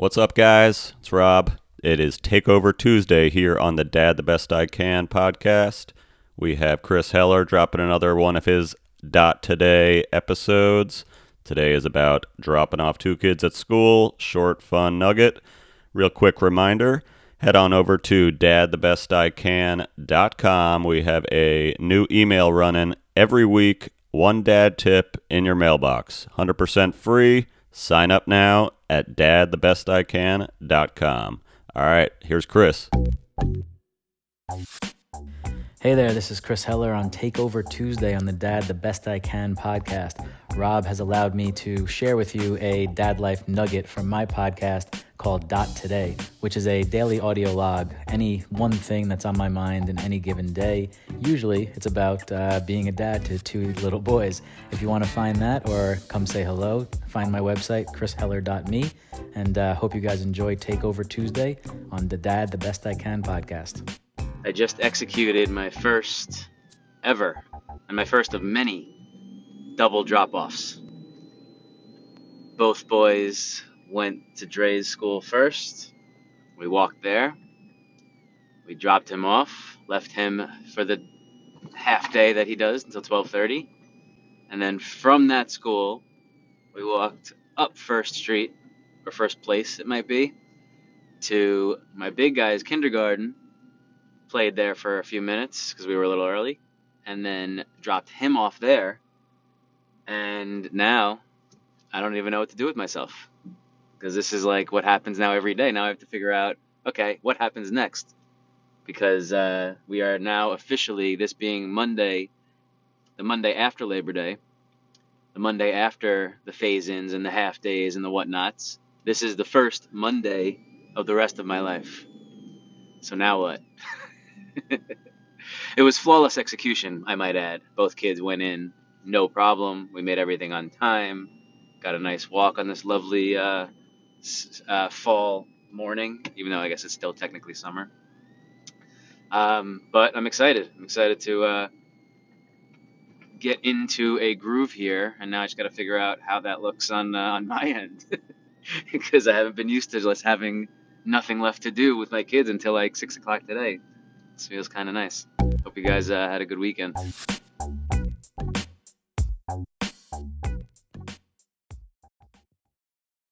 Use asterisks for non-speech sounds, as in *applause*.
What's up, guys? It's Rob. It is Takeover Tuesday here on the Dad the Best I Can podcast. We have Chris Heller dropping another one of his Dot Today episodes. Today is about dropping off two kids at school. Short, fun nugget. Real quick reminder head on over to dadthebestican.com. We have a new email running every week. One dad tip in your mailbox. 100% free. Sign up now at dadthebestican.com. All right, here's Chris. Hey there, this is Chris Heller on Takeover Tuesday on the Dad the Best I Can podcast. Rob has allowed me to share with you a dad life nugget from my podcast called Dot Today, which is a daily audio log, any one thing that's on my mind in any given day. Usually it's about uh, being a dad to two little boys. If you want to find that or come say hello, find my website, chrisheller.me, and uh, hope you guys enjoy Takeover Tuesday on the Dad the Best I Can podcast. I just executed my first ever, and my first of many double drop offs. Both boys went to Dre's school first. We walked there. We dropped him off, left him for the half day that he does until 12:30. And then from that school, we walked up First Street or First Place it might be to my big guy's kindergarten played there for a few minutes because we were a little early, and then dropped him off there. And now I don't even know what to do with myself because this is like what happens now every day. Now I have to figure out, okay, what happens next? Because uh, we are now officially, this being Monday, the Monday after Labor Day, the Monday after the phase ins and the half days and the whatnots. This is the first Monday of the rest of my life. So now what? *laughs* it was flawless execution, I might add. Both kids went in no problem. We made everything on time. Got a nice walk on this lovely uh, uh, fall morning, even though I guess it's still technically summer. Um, but I'm excited. I'm excited to uh, get into a groove here, and now I just got to figure out how that looks on uh, on my end *laughs* because I haven't been used to just having nothing left to do with my kids until like six o'clock today. This feels kind of nice. Hope you guys uh, had a good weekend.